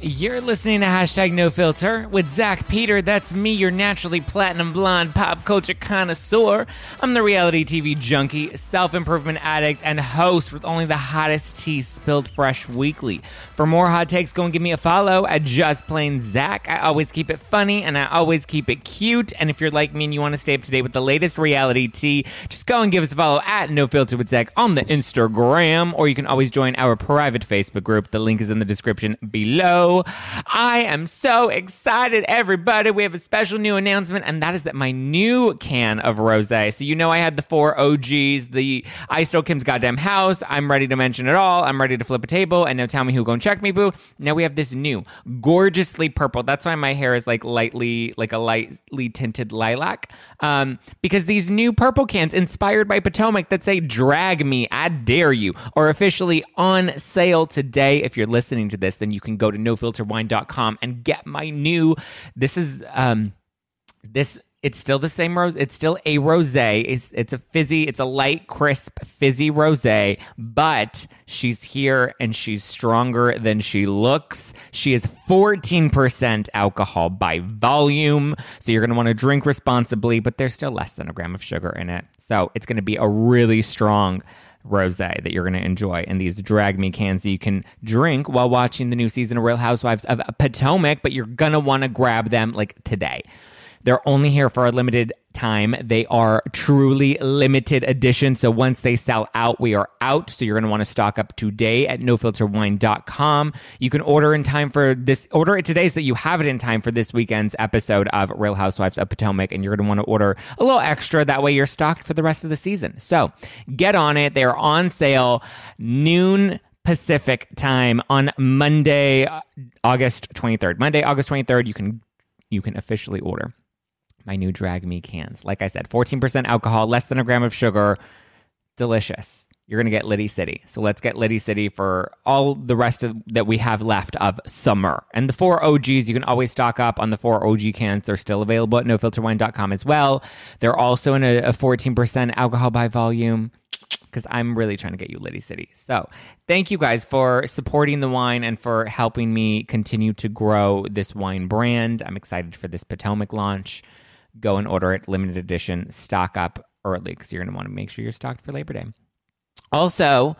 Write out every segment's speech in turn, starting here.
You're listening to hashtag no filter with Zack Peter. That's me, your naturally platinum blonde pop culture connoisseur. I'm the reality TV junkie, self improvement addict, and host with only the hottest tea spilled fresh weekly. For more hot takes, go and give me a follow at Just Plain Zack. I always keep it funny and I always keep it cute. And if you're like me and you want to stay up to date with the latest reality tea, just go and give us a follow at No Filter with Zack on the Instagram, or you can always join our private Facebook group. The link is in the description below. I am so excited, everybody. We have a special new announcement, and that is that my new can of rose. So, you know, I had the four OGs, the I Stole Kim's Goddamn House. I'm ready to mention it all. I'm ready to flip a table. And now tell me who gonna check me, boo. Now we have this new, gorgeously purple. That's why my hair is like lightly, like a lightly tinted lilac. Um, because these new purple cans inspired by Potomac that say drag me, I dare you, are officially on sale today. If you're listening to this, then you can go to no filterwine.com and get my new this is um this it's still the same rose. It's still a rosé. It's it's a fizzy. It's a light, crisp, fizzy rosé. But she's here and she's stronger than she looks. She is fourteen percent alcohol by volume. So you're gonna want to drink responsibly. But there's still less than a gram of sugar in it. So it's gonna be a really strong rose that you're going to enjoy in these drag me cans that you can drink while watching the new season of Real Housewives of Potomac, but you're going to want to grab them like today. They're only here for a limited time. They are truly limited edition. So once they sell out, we are out. So you're going to want to stock up today at nofilterwine.com. You can order in time for this, order it today so that you have it in time for this weekend's episode of Real Housewives of Potomac. And you're going to want to order a little extra. That way you're stocked for the rest of the season. So get on it. They are on sale noon Pacific time on Monday, uh, August 23rd. Monday, August 23rd, you can you can officially order my new Drag Me cans. Like I said, 14% alcohol, less than a gram of sugar. Delicious. You're going to get Liddy City. So let's get Liddy City for all the rest of that we have left of summer. And the four OGs, you can always stock up on the four OG cans. They're still available at nofilterwine.com as well. They're also in a, a 14% alcohol by volume because I'm really trying to get you Liddy City. So thank you guys for supporting the wine and for helping me continue to grow this wine brand. I'm excited for this Potomac launch go and order it limited edition, stock up early because you're going to want to make sure you're stocked for Labor Day. Also,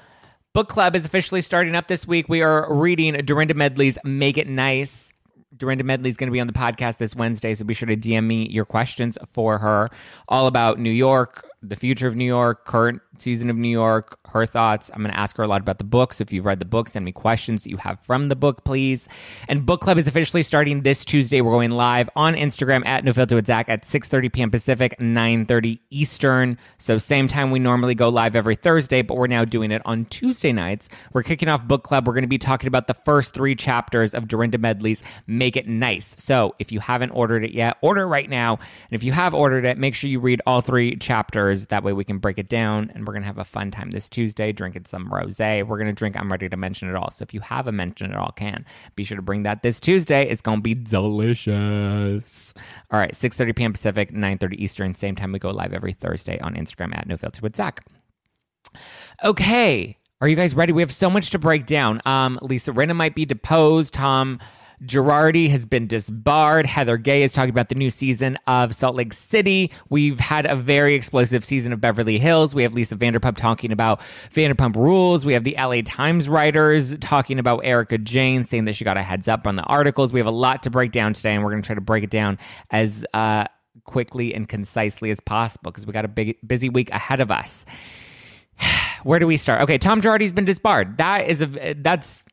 book club is officially starting up this week. We are reading Dorinda Medley's Make It Nice. Dorinda Medley is going to be on the podcast this Wednesday, so be sure to DM me your questions for her, all about New York, the future of New York, current season of New York, her thoughts. I'm going to ask her a lot about the books. If you've read the book, send me questions that you have from the book, please. And book club is officially starting this Tuesday. We're going live on Instagram at No Filter with Zack at 6:30 p.m. Pacific, 9:30 Eastern. So same time we normally go live every Thursday, but we're now doing it on Tuesday nights. We're kicking off book club. We're going to be talking about the first three chapters of Dorinda Medley's Make It Nice. So if you haven't ordered it yet, order right now. And if you have ordered it, make sure you read all three chapters. That way we can break it down and we're going to have a fun time this Tuesday drinking some rose. We're going to drink I'm Ready to Mention It All. So if you have a Mention It All can, be sure to bring that this Tuesday. It's going to be delicious. All right, 6.30 p.m. Pacific, 9.30 Eastern. Same time we go live every Thursday on Instagram at No Filter with Zack. Okay, Are you guys ready? We have so much to break down. Um, Lisa Rinna might be deposed. Tom Girardi has been disbarred. Heather Gay is talking about the new season of Salt Lake City. We've had a very explosive season of Beverly Hills. We have Lisa Vanderpump talking about Vanderpump Rules. We have the LA Times writers talking about Erika Jayne, saying that she got a heads up on the articles. We have a lot to break down today, and we're going to try to break it down as uh, quickly and concisely as possible because we got a big, busy week ahead of us. Where do we start? Okay, Tom Girardi's been disbarred. That is a that's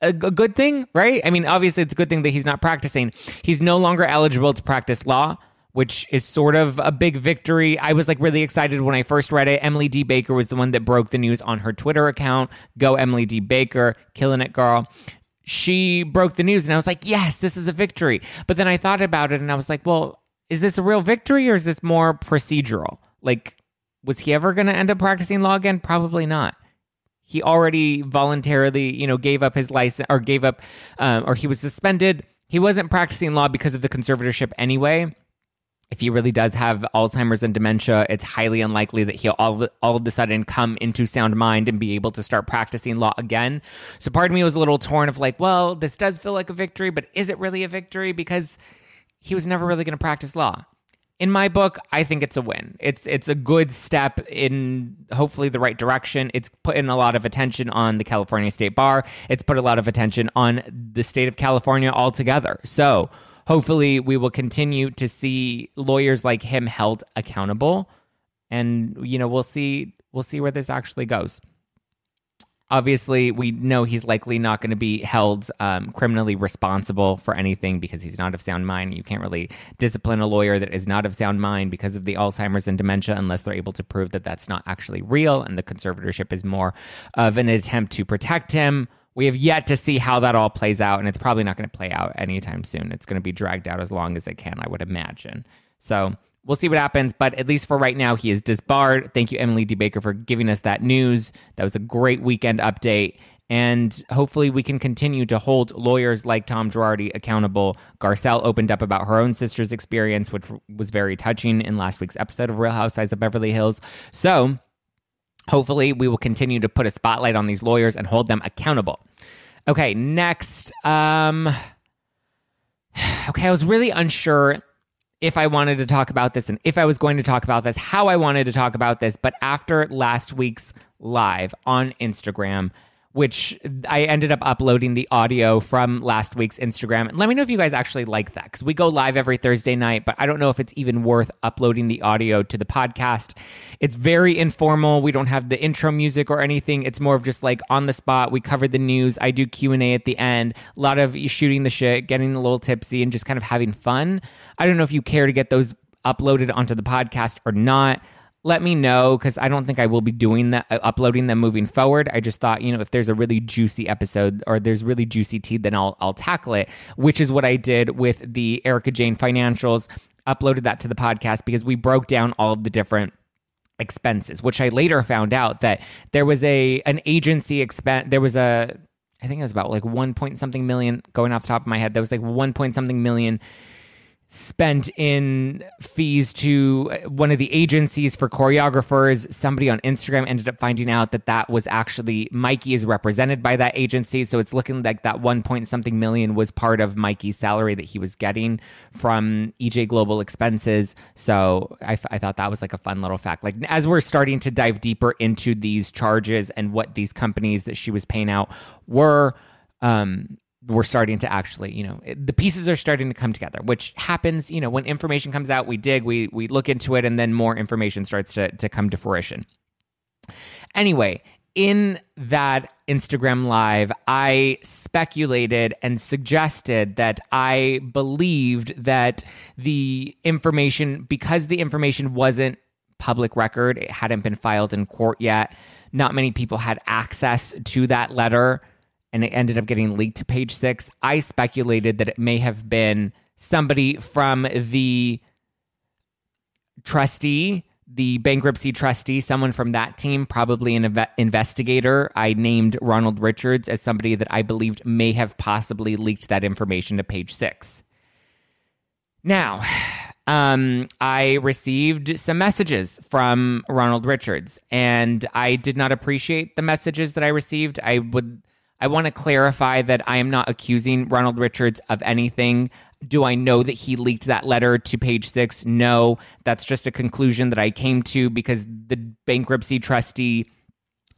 a, good thing, right? I mean, obviously, it's a good thing that he's not practicing. He's no longer eligible to practice law which is sort of a big victory. I was like really excited when I first read it. Emily D. Baker was the one that broke the news on her Twitter account. Go Emily D. Baker, killing it, girl. She broke the news, and I was like, yes, this is a victory. But then I thought about it, and I was like, well, is this a real victory or is this more procedural? Like, was he ever going to end up practicing law again? Probably not he already voluntarily, you know, gave up his license or gave up, um, or he was suspended. He wasn't practicing law because of the conservatorship anyway. If he really does have Alzheimer's and dementia, it's highly unlikely that he'll all, all of a sudden come into sound mind and be able to start practicing law again. So part of me was a little torn of like, well, this does feel like a victory, but is it really a victory? Because he was never really going to practice law in my book, I think it's a win. It's it's a good step in hopefully the right direction. It's put in a lot of attention on the California State Bar. It's put a lot of attention on the state of California altogether. So hopefully we will continue to see lawyers like him held accountable. And you know, we'll see we'll see where this actually goes. Obviously, we know he's likely not going to be held um, criminally responsible for anything because he's not of sound mind. You can't really discipline a lawyer that is not of sound mind because of the Alzheimer's and dementia unless they're able to prove that that's not actually real and the conservatorship is more of an attempt to protect him. We have yet to see how that all plays out, and it's probably not going to play out anytime soon. It's going to be dragged out as long as it can, I would imagine. So we'll see what happens. But at least for right now, he is disbarred. Thank you, Emily D. Baker, for giving us that news. That was a great weekend update. And hopefully, we can continue to hold lawyers like Tom Girardi accountable. Garcelle opened up about her own sister's experience, which was very touching in last week's episode of Real Housewives of Beverly Hills. So, hopefully, we will continue to put a spotlight on these lawyers and hold them accountable. Okay, next. Um, okay, I was really unsure if I wanted to talk about this and if I was going to talk about this, how I wanted to talk about this. But after last week's live on Instagram, which I ended up uploading the audio from last week's Instagram. And let me know if you guys actually like that because we go live every Thursday night, but I don't know if it's even worth uploading the audio to the podcast. It's very informal. We don't have the intro music or anything. It's more of just like on the spot. We cover the news. I do Q&A at the end. A lot of shooting the shit, getting a little tipsy and just kind of having fun. I don't know if you care to get those uploaded onto the podcast or not let me know because I don't think I will be doing that, uh, uploading them moving forward. I just thought, you know, if there's a really juicy episode or there's really juicy tea, then I'll I'll tackle it. Which is what I did with the Erika Jayne financials. Uploaded that to the podcast because we broke down all of the different expenses. Which I later found out that there was a an agency expense. There was a I think it was about like one point something million going off the top of my head. There was like one point something million spent in fees to one of the agencies for choreographers. Somebody on Instagram ended up finding out that that was actually Mikey is represented by that agency. So it's looking like that one point something million was part of Mikey's salary that he was getting from EJ Global Expenses. So I, I thought that was like a fun little fact. Like as we're starting to dive deeper into these charges and what these companies that she was paying out were, um, we're starting to actually, you know, the pieces are starting to come together, which happens, you know, when information comes out, we dig, we we look into it, and then more information starts to to come to fruition. Anyway, in that Instagram live, I speculated and suggested that I believed that the information, because the information wasn't public record, it hadn't been filed in court yet, not many people had access to that letter and it ended up getting leaked to page six. I speculated that it may have been somebody from the trustee, the bankruptcy trustee, someone from that team, probably an inve- investigator. I named Ronald Richards as somebody that I believed may have possibly leaked that information to page six. Now, um, I received some messages from Ronald Richards, and I did not appreciate the messages that I received. I would. I want to clarify that I am not accusing Ronald Richards of anything. Do I know that he leaked that letter to page six? No. That's just a conclusion that I came to because the bankruptcy trustee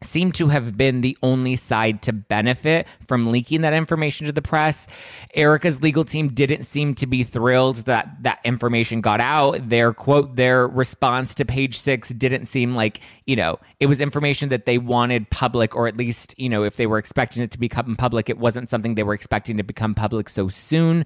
seemed to have been the only side to benefit from leaking that information to the press. Erika's legal team didn't seem to be thrilled that that information got out. Their quote, their response to page six didn't seem like, you know, it was information that they wanted public, or at least, you know, if they were expecting it to become public, it wasn't something they were expecting to become public so soon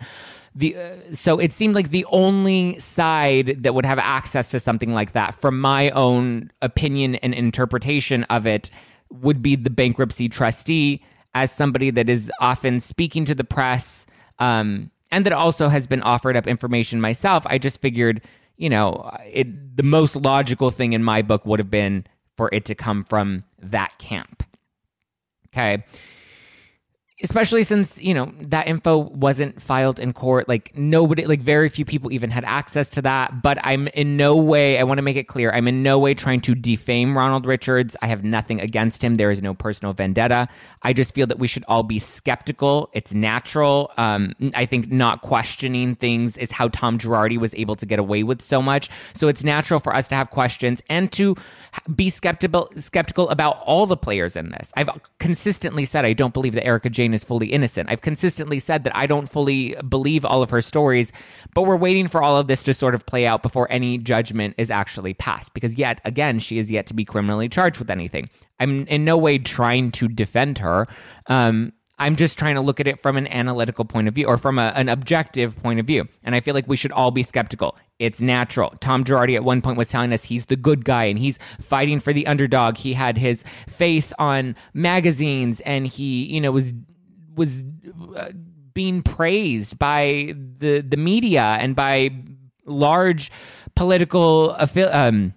the uh, so it seemed like the only side that would have access to something like that from my own opinion and interpretation of it would be the bankruptcy trustee as somebody that is often speaking to the press um, and that also has been offered up information myself. I just figured you know it the most logical thing in my book would have been for it to come from that camp. Okay especially since you know that info wasn't filed in court like nobody like very few people even had access to that but i'm in no way i want to make it clear i'm in no way trying to defame ronald richards. I have nothing against him. There is no personal vendetta. I just feel that we should all be skeptical. It's natural. Um, i think not questioning things is how tom girardi was able to get away with so much. So it's natural for us to have questions and to be skeptical skeptical about all the players in this. I've consistently said i don't believe that erika jayne Jayne is fully innocent. I've consistently said that I don't fully believe all of her stories, but we're waiting for all of this to sort of play out before any judgment is actually passed because yet again she is yet to be criminally charged with anything. I'm in no way trying to defend her. Um, I'm just trying to look at it from an analytical point of view or from a, an objective point of view. And I feel like we should all be skeptical. It's natural. Tom Girardi at one point was telling us he's the good guy and he's fighting for the underdog. He had his face on magazines and he, you know, was was uh, being praised by the the media and by large political um,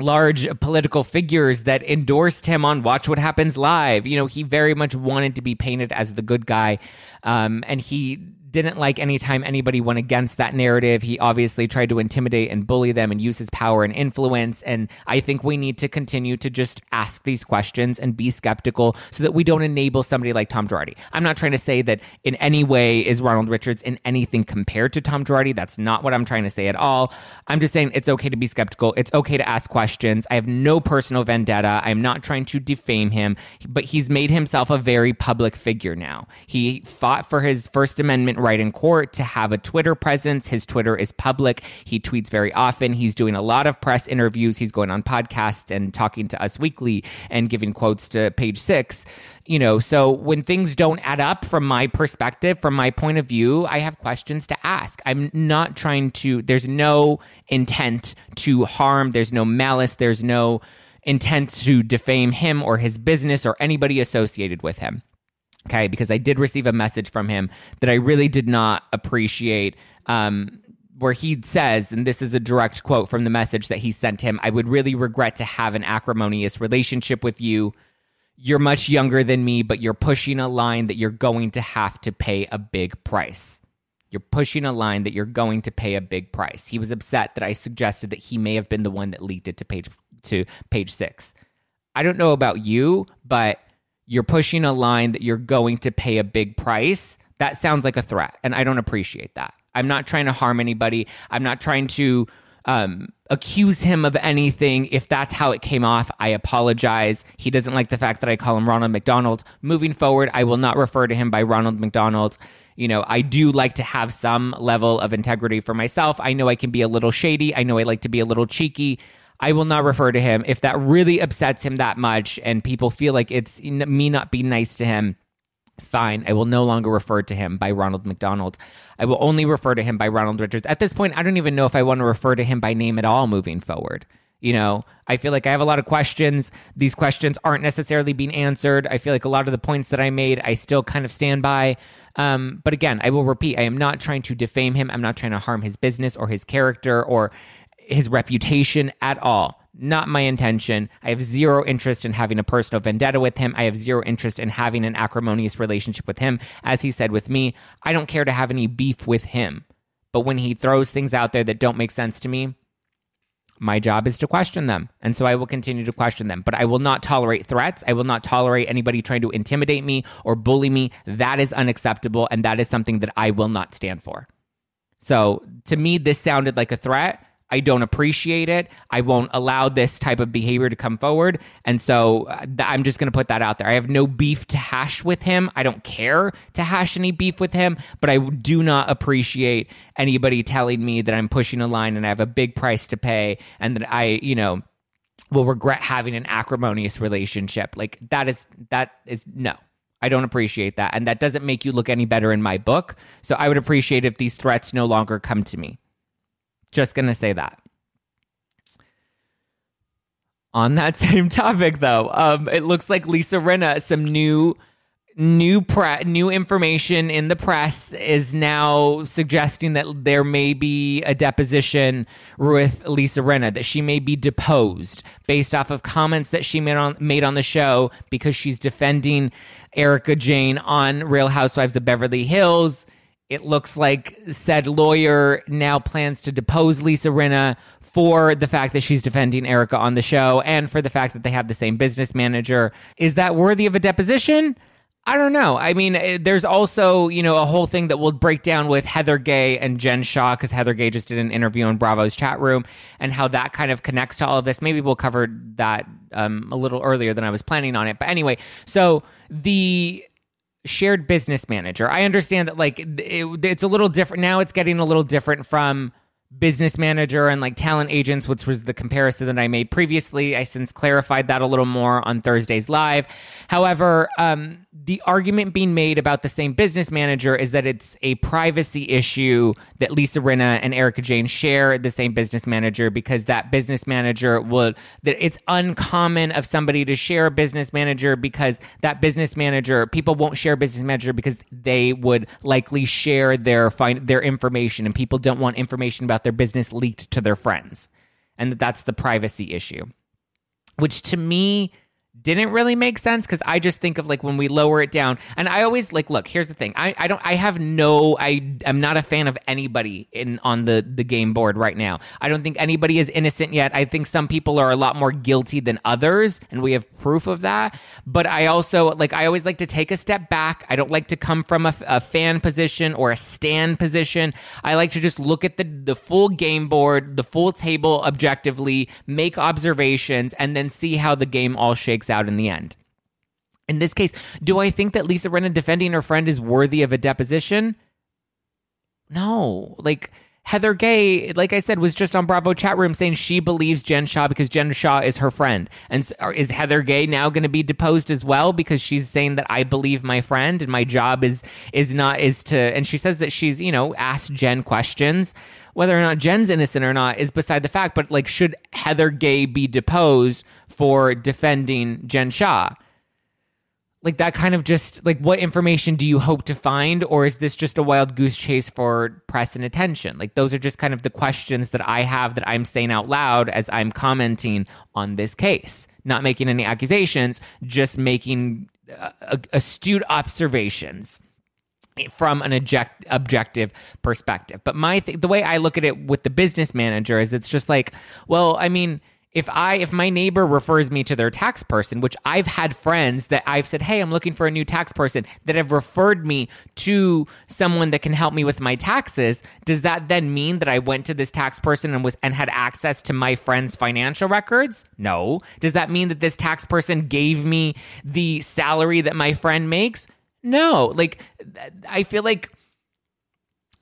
large political figures that endorsed him on Watch What Happens Live. You know, he very much wanted to be painted as the good guy, um, and he didn't like anytime anybody went against that narrative. He obviously tried to intimidate and bully them and use his power and influence. And I think we need to continue to just ask these questions and be skeptical so that we don't enable somebody like Tom Girardi. I'm not trying to say that in any way is Ronald Richards in anything compared to Tom Girardi. That's not what I'm trying to say at all. I'm just saying it's okay to be skeptical. It's okay to ask questions. I have no personal vendetta. I'm not trying to defame him, but he's made himself a very public figure now. He fought for his First Amendment right in court to have a Twitter presence. His Twitter is public. He tweets very often. He's doing a lot of press interviews. He's going on podcasts and talking to us weekly and giving quotes to page six. You know, so when things don't add up from my perspective, from my point of view, I have questions to ask. I'm not trying to, there's no intent to harm, there's no malice, there's no intent to defame him or his business or anybody associated with him. Okay, because I did receive a message from him that I really did not appreciate. Um, where he says, and this is a direct quote from the message that he sent him I would really regret to have an acrimonious relationship with you. You're much younger than me, but you're pushing a line that you're going to have to pay a big price. You're pushing a line that you're going to pay a big price. He was upset that I suggested that he may have been the one that leaked it to page to page six. I don't know about you, but you're pushing a line that you're going to pay a big price, that sounds like a threat. And I don't appreciate that. I'm not trying to harm anybody. I'm not trying to um, accuse him of anything. If that's how it came off, I apologize. He doesn't like the fact that I call him Ronald McDonald. Moving forward, I will not refer to him by Ronald McDonald. You know, I do like to have some level of integrity for myself. I know I can be a little shady. I know I like to be a little cheeky. I will not refer to him. If that really upsets him that much and people feel like it's me not being nice to him, fine. I will no longer refer to him by Ronald McDonald. I will only refer to him by Ronald Richards. At this point, I don't even know if I want to refer to him by name at all moving forward. You know, I feel like I have a lot of questions. These questions aren't necessarily being answered. I feel like a lot of the points that I made, I still kind of stand by. Um, but again, I will repeat, I am not trying to defame him. I'm not trying to harm his business or his character or his reputation at all. Not my intention. I have zero interest in having a personal vendetta with him. I have zero interest in having an acrimonious relationship with him. As he said with me, I don't care to have any beef with him. But when he throws things out there that don't make sense to me, my job is to question them. And so I will continue to question them. But I will not tolerate threats. I will not tolerate anybody trying to intimidate me or bully me. That is unacceptable. And that is something that I will not stand for. So to me, this sounded like a threat. I don't appreciate it. I won't allow this type of behavior to come forward. And so uh, I'm just going to put that out there. I have no beef to hash with him. I don't care to hash any beef with him, but I do not appreciate anybody telling me that I'm pushing a line and I have a big price to pay and that I, you know, will regret having an acrimonious relationship. Like that is, that is no. I don't appreciate that. And that doesn't make you look any better in my book. So I would appreciate if these threats no longer come to me. Just going to say that. On that same topic, though, um, it looks like Lisa Rinna, some new new pre- new information in the press is now suggesting that there may be a deposition with Lisa Rinna that she may be deposed based off of comments that she made on made on the show because she's defending Erika Jayne on Real Housewives of Beverly Hills it looks like said lawyer now plans to depose Lisa Rinna for the fact that she's defending Erika on the show and for the fact that they have the same business manager. Is that worthy of a deposition? I don't know. I mean, eh, there's also, you know, a whole thing that we'll break down with Heather Gay and Jen Shah because Heather Gay just did an interview in Bravo's chat room and how that kind of connects to all of this. Maybe we'll cover that um, a little earlier than I was planning on it. But anyway, so the shared business manager. I understand that like it, it's a little different now. It's getting a little different from business manager and like talent agents, which was the comparison that I made previously. I since clarified that a little more on Thursday's live. However, um, the argument being made about the same business manager is that it's a privacy issue that Lisa Rinna and Erika Jayne share the same business manager because that business manager would that it's uncommon of somebody to share a business manager because that business manager people won't share business manager because they would likely share their find their information and people don't want information about their business leaked to their friends. And that that's the privacy issue which to me didn't really make sense because I just think of like when we lower it down, and I always like look. Here's the thing: I, I don't I have no I am not a fan of anybody in on the the game board right now. I don't think anybody is innocent yet. I think some people are a lot more guilty than others, and we have proof of that. But I also like I always like to take a step back. I don't like to come from a, a fan position or a stand position. I like to just look at the the full game board, the full table objectively, make observations, and then see how the game all shakes out in the end. In this case, do I think that Lisa Rinna defending her friend is worthy of a deposition? No. Like, Heather Gay, like I said, was just on Bravo chat room saying she believes Jen Shah because Jen Shah is her friend. And is Heather Gay now going to be deposed as well because she's saying that I believe my friend and my job is is not is to and she says that she's, you know, asked Jen questions. Whether or not Jen's innocent or not is beside the fact, but like should Heather Gay be deposed for defending Jen Shah? Like that kind of just like what information do you hope to find or is this just a wild goose chase for press and attention? Like those are just kind of the questions that i have that i'm saying out loud as i'm commenting on this case. Not making any accusations just making uh, astute observations from an object, objective perspective. But my th- the way i look at it with the business manager is it's just like well i mean if I if my neighbor refers me to their tax person, which I've had friends that I've said, "Hey, I'm looking for a new tax person," that have referred me to someone that can help me with my taxes, does that then mean that I went to this tax person and was and had access to my friend's financial records? No. Does that mean that this tax person gave me the salary that my friend makes? No. Like I feel like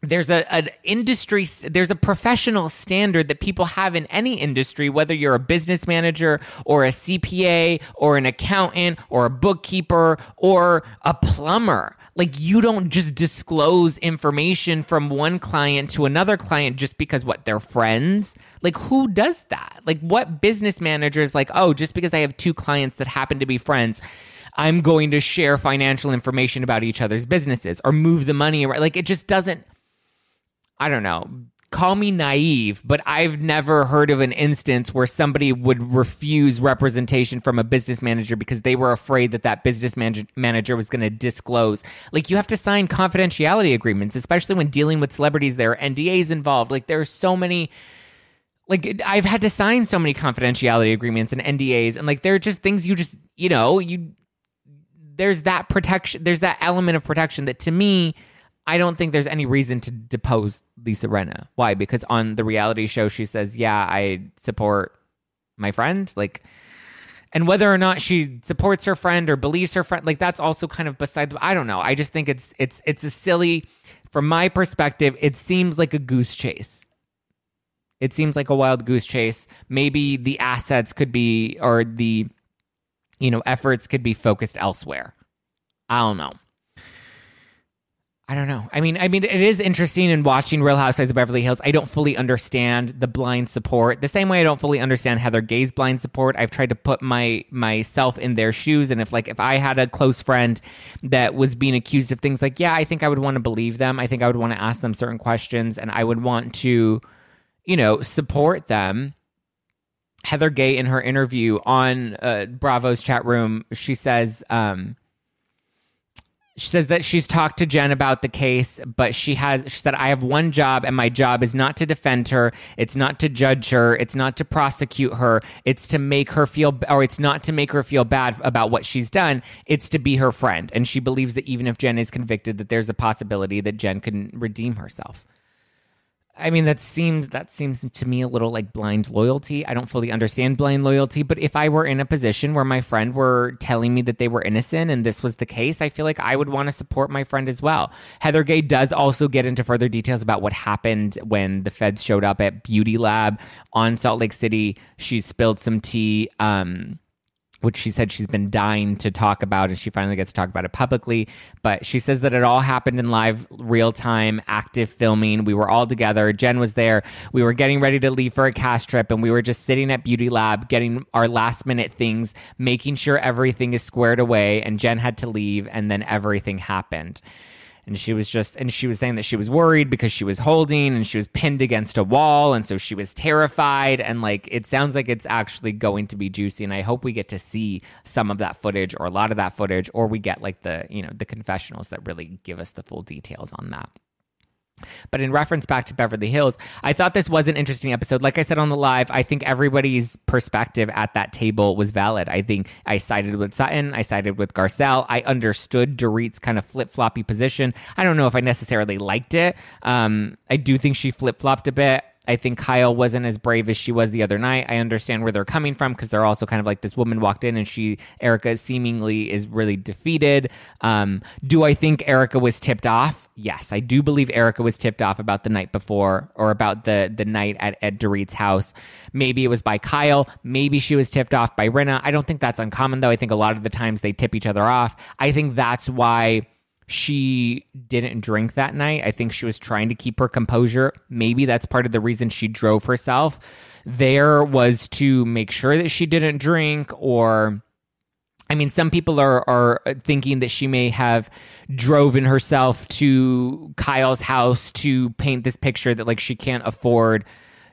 there's a an industry there's a professional standard that people have in any industry whether you're a business manager or a CPA or an accountant or a bookkeeper or a plumber. Like you don't just disclose information from one client to another client just because what they're friends? Like who does that? Like what business manager is like oh just because i have two clients that happen to be friends i'm going to share financial information about each other's businesses or move the money around. Like it just doesn't I don't know. call me naive, but I've never heard of an instance where somebody would refuse representation from a business manager because they were afraid that that business man- manager was going to disclose. Like you have to sign confidentiality agreements, especially when dealing with celebrities. There are NDAs involved. Like there are so many. Like I've had to sign so many confidentiality agreements and NDAs, and like they're just things you just you know you. There's that protection. There's that element of protection that to me I don't think there's any reason to depose Lisa Rinna. Why? Because on the reality show, she says, "Yeah, I support my friend." Like, and whether or not she supports her friend or believes her friend, like that's also kind of beside. The, I don't know. I just think it's it's it's a silly. From my perspective, it seems like a goose chase. It seems like a wild goose chase. Maybe the assets could be, or the, you know, efforts could be focused elsewhere. I don't know. I don't know. I mean, I mean, it is interesting in watching Real Housewives of Beverly Hills. I don't fully understand the blind support the same way I don't fully understand Heather Gay's blind support. I've tried to put my myself in their shoes, and if like if I had a close friend that was being accused of things, like yeah, I think I would want to believe them. I think I would want to ask them certain questions, and I would want to, you know, support them. Heather Gay in her interview on uh, Bravo's chat room, she says. Um, she says that she's talked to Jen about the case, but she has she said I have one job and my job is not to defend her, it's not to judge her, it's not to prosecute her, it's to make her feel or it's not to make her feel bad about what she's done, it's to be her friend. And she believes that even if Jen is convicted that there's a possibility that Jen can redeem herself. I mean, that seems that seems to me a little like blind loyalty. I don't fully understand blind loyalty, but if I were in a position where my friend were telling me that they were innocent and this was the case, I feel like I would want to support my friend as well. Heather Gay does also get into further details about what happened when the feds showed up at Beauty Lab on Salt Lake City. She spilled some tea. Um, which she said she's been dying to talk about, and she finally gets to talk about it publicly. But she says that it all happened in live, real time, active filming. We were all together. Jen was there. We were getting ready to leave for a cast trip, and we were just sitting at Beauty Lab getting our last minute things, making sure everything is squared away. And Jen had to leave, and then everything happened and she was just and she was saying that she was worried because she was holding and she was pinned against a wall. And so she was terrified. And like it sounds like it's actually going to be juicy. And I hope we get to see some of that footage or a lot of that footage or we get like the you know the confessionals that really give us the full details on that. But in reference back to Beverly Hills, I thought this was an interesting episode. Like I said on the live, I think everybody's perspective at that table was valid. I think I sided with Sutton, I sided with Garcelle. I understood Dorit's kind of flip floppy position. I don't know if I necessarily liked it. Um, I do think she flip flopped a bit. I think Kyle wasn't as brave as she was the other night. I understand where they're coming from because they're also kind of like this woman walked in and she, Erika, seemingly is really defeated. Um, do I think Erika was tipped off? Yes, I do believe Erika was tipped off about the night before or about the the night at, at Dorit's house. Maybe it was by Kyle. Maybe she was tipped off by Rinna. I don't think that's uncommon though. I think a lot of the times they tip each other off. I think that's why she didn't drink that night. I think she was trying to keep her composure. Maybe that's part of the reason she drove herself there was to make sure that she didn't drink or I mean, some people are are thinking that she may have driven herself to Kyle's house to paint this picture that like she can't afford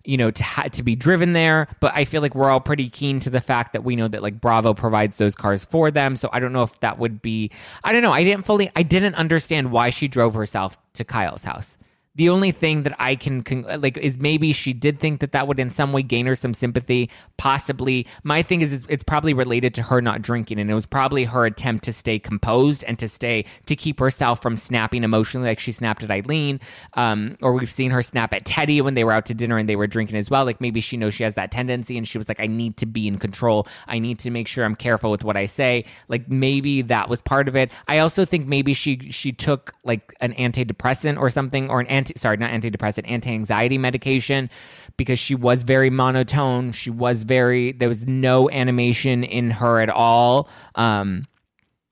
you know, to ha- to be driven there. But I feel like we're all pretty keen to the fact that we know that like Bravo provides those cars for them. So I don't know if that would be. I don't know. I didn't fully. I didn't understand why she drove herself to Kyle's house the only thing that I can con- like is maybe she did think that that would in some way gain her some sympathy. Possibly, my thing is it's, it's, probably related to her not drinking, and it was probably her attempt to stay composed and to stay to keep herself from snapping emotionally, like she snapped at Eileen, um, or we've seen her snap at Teddi when they were out to dinner and they were drinking as well. Like maybe she knows she has that tendency, and she was like, I need to be in control. I need to make sure I'm careful with what I say. Like maybe that was part of it. I also think maybe she she took like an antidepressant or something or an anti anti sorry not antidepressant anti-anxiety medication because she was very monotone she was very there was no animation in her at all um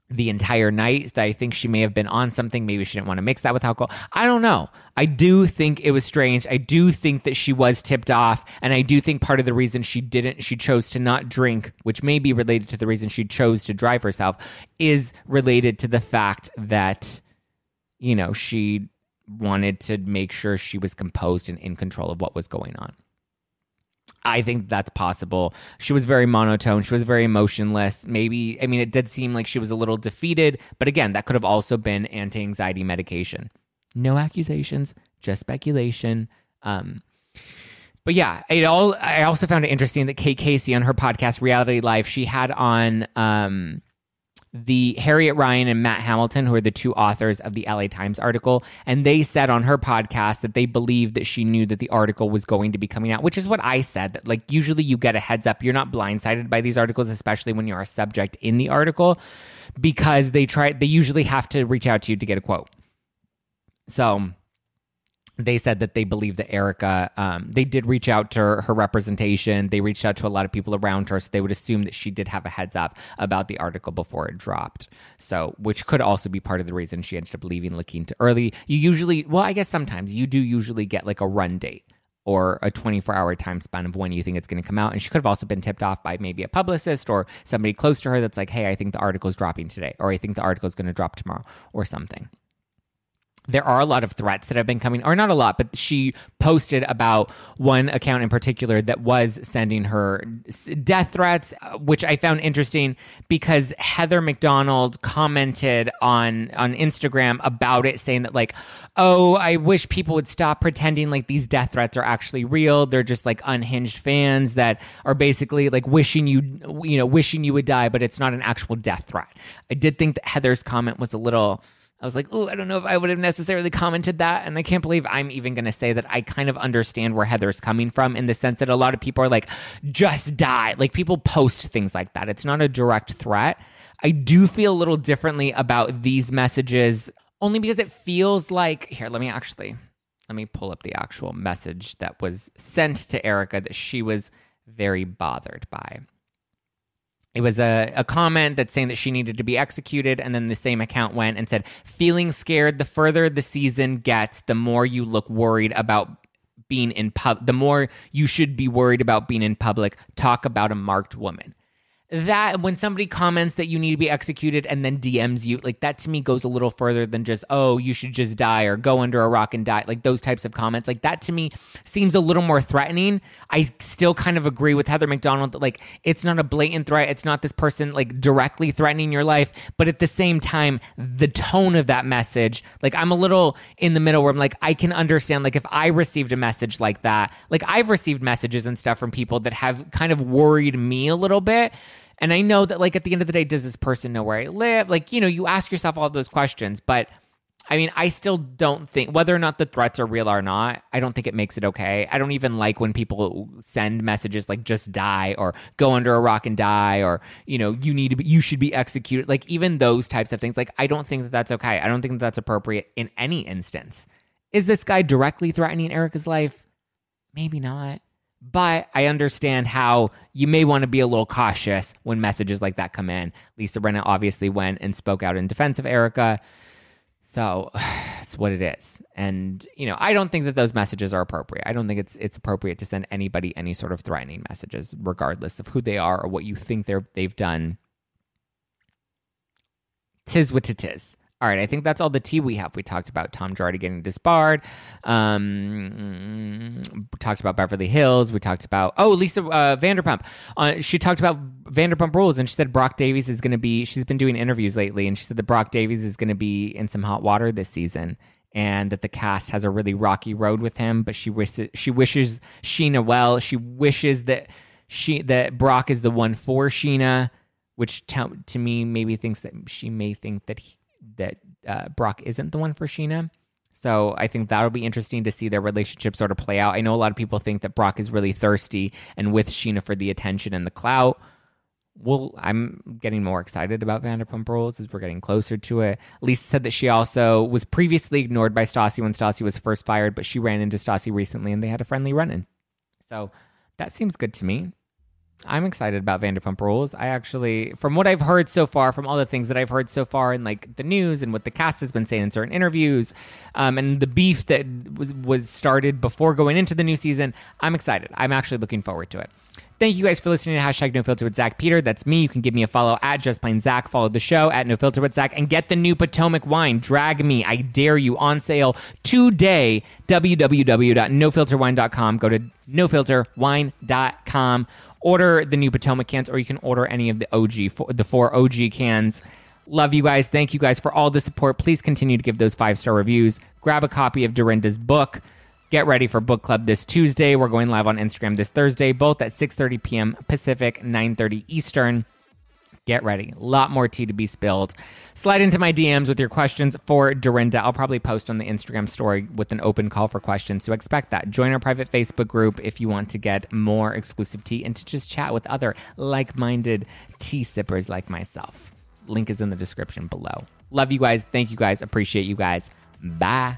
the entire night. that I think she may have been on something. Maybe she didn't want to mix that with alcohol. I don't know. I do think it was strange. I do think that she was tipped off. And I do think part of the reason she didn't, she chose to not drink, which may be related to the reason she chose to drive herself, is related to the fact that, you know, she wanted to make sure she was composed and in control of what was going on. I think that's possible. She was very monotone. She was very emotionless. Maybe, I mean, it did seem like she was a little defeated, but again, that could have also been anti anxiety medication. No accusations, just speculation. Um, but yeah, it all. I also found it interesting that Kate Casey on her podcast Reality Life, she had on um, the Harriet Ryan and Matt Hamilton, who are the two authors of the LA Times article, and they said on her podcast that they believed that she knew that the article was going to be coming out, which is what I said. That like usually you get a heads up, you're not blindsided by these articles, especially when you're a subject in the article, because they try. They usually have to reach out to you to get a quote. So they said that they believe that Erika, um, they did reach out to her, her, representation. They reached out to a lot of people around her. So they would assume that she did have a heads up about the article before it dropped. So, which could also be part of the reason she ended up leaving La Quinta early. You usually, well, I guess sometimes you do usually get like a run date or a 24 hour time span of when you think it's going to come out. And she could have also been tipped off by maybe a publicist or somebody close to her that's like, hey, I think the article is dropping today, or I think the article is going to drop tomorrow, or something there are a lot of threats that have been coming, or not a lot, but she posted about one account in particular that was sending her death threats, uh, which I found interesting because Heather McDonald commented on on Instagram about it, saying that like, oh, I wish people would stop pretending like these death threats are actually real. They're just like unhinged fans that are basically like wishing you, you know, wishing you would die, but it's not an actual death threat. I did think that Heather's comment was a little I was like, oh, I don't know if I would have necessarily commented that. And I can't believe I'm even going to say that I kind of understand where Heather's coming from in the sense that a lot of people are like, just die. Like people post things like that. It's not a direct threat. I do feel a little differently about these messages only because it feels like, here, let me actually, let me pull up the actual message that was sent to Erika that she was very bothered by it was a, a comment that's saying that she needed to be executed and then the same account went and said feeling scared the further the season gets the more you look worried about being in pub the more you should be worried about being in public. Talk about a marked woman that when somebody comments that you need to be executed and then DMs you, like that to me goes a little further than just, oh, you should just die or go under a rock and die. Like those types of comments, like that to me seems a little more threatening. I still kind of agree with Heather McDonald that like it's not a blatant threat. It's not this person like directly threatening your life. But at the same time, the tone of that message, like I'm a little in the middle where I'm like, I can understand, like if I received a message like that, like I've received messages and stuff from people that have kind of worried me a little bit and I know that, like, at the end of the day, does this person know where I live? Like, you know, you ask yourself all those questions. But I mean, I still don't think, whether or not the threats are real or not, I don't think it makes it okay. I don't even like when people send messages like just die or go under a rock and die or, you know, you need to be, you should be executed. Like, even those types of things. Like, I don't think that that's okay. I don't think that that's appropriate in any instance. Is this guy directly threatening Erika's life? Maybe not. But I understand how you may want to be a little cautious when messages like that come in. Lisa Rinna obviously went and spoke out in defense of Erika. So it's what it is. And, you know, I don't think that those messages are appropriate. I don't think it's it's appropriate to send anybody any sort of threatening messages, regardless of who they are or what you think they're they've done. Tis what it is. All right, I think that's all the tea we have. We talked about Tom Girardi getting disbarred. Um, talked about Beverly Hills. We talked about oh Lisa uh, Vanderpump. Uh, she talked about Vanderpump Rules, and she said Brock Davies is going to be. She's been doing interviews lately, and she said that Brock Davies is going to be in some hot water this season, and that the cast has a really rocky road with him. But she wishes she wishes Scheana well. She wishes that she that Brock is the one for Scheana, which to, to me maybe thinks that she may think that he, that uh, Brock isn't the one for Scheana. So I think that'll be interesting to see their relationship sort of play out. I know a lot of people think that Brock is really thirsty and with Scheana for the attention and the clout. Well, I'm getting more excited about Vanderpump Rules as we're getting closer to it. Lisa said that she also was previously ignored by Stassi when Stassi was first fired, but she ran into Stassi recently and they had a friendly run in. So that seems good to me. I'm excited about Vanderpump Rules. I actually, from what I've heard so far, from all the things that I've heard so far in like the news and what the cast has been saying in certain interviews, um, and the beef that was was started before going into the new season, I'm excited. I'm actually looking forward to it. Thank you guys for listening to hashtag no filter with Zack Peter. That's me. You can give me a follow at just plain Zack. Follow the show at no filter with Zack and get the new Potomac wine. Drag me. I dare you on sale today. www.nofilterwine.com. Go to nofilterwine.com. Order the new Potomac cans or you can order any of the OG, the four OG cans. Love you guys. Thank you guys for all the support. Please continue to give those five star reviews. Grab a copy of Dorinda's book. Get ready for book club this Tuesday. We're going live on Instagram this Thursday, both at 6:30 p.m. Pacific, 9:30 Eastern. Get ready. A lot more tea to be spilled. Slide into my DMs with your questions for Dorinda. I'll probably post on the Instagram story with an open call for questions. So expect that. Join our private Facebook group if you want to get more exclusive tea and to just chat with other like minded tea sippers like myself. Link is in the description below. Love you guys. Thank you guys. Appreciate you guys. Bye.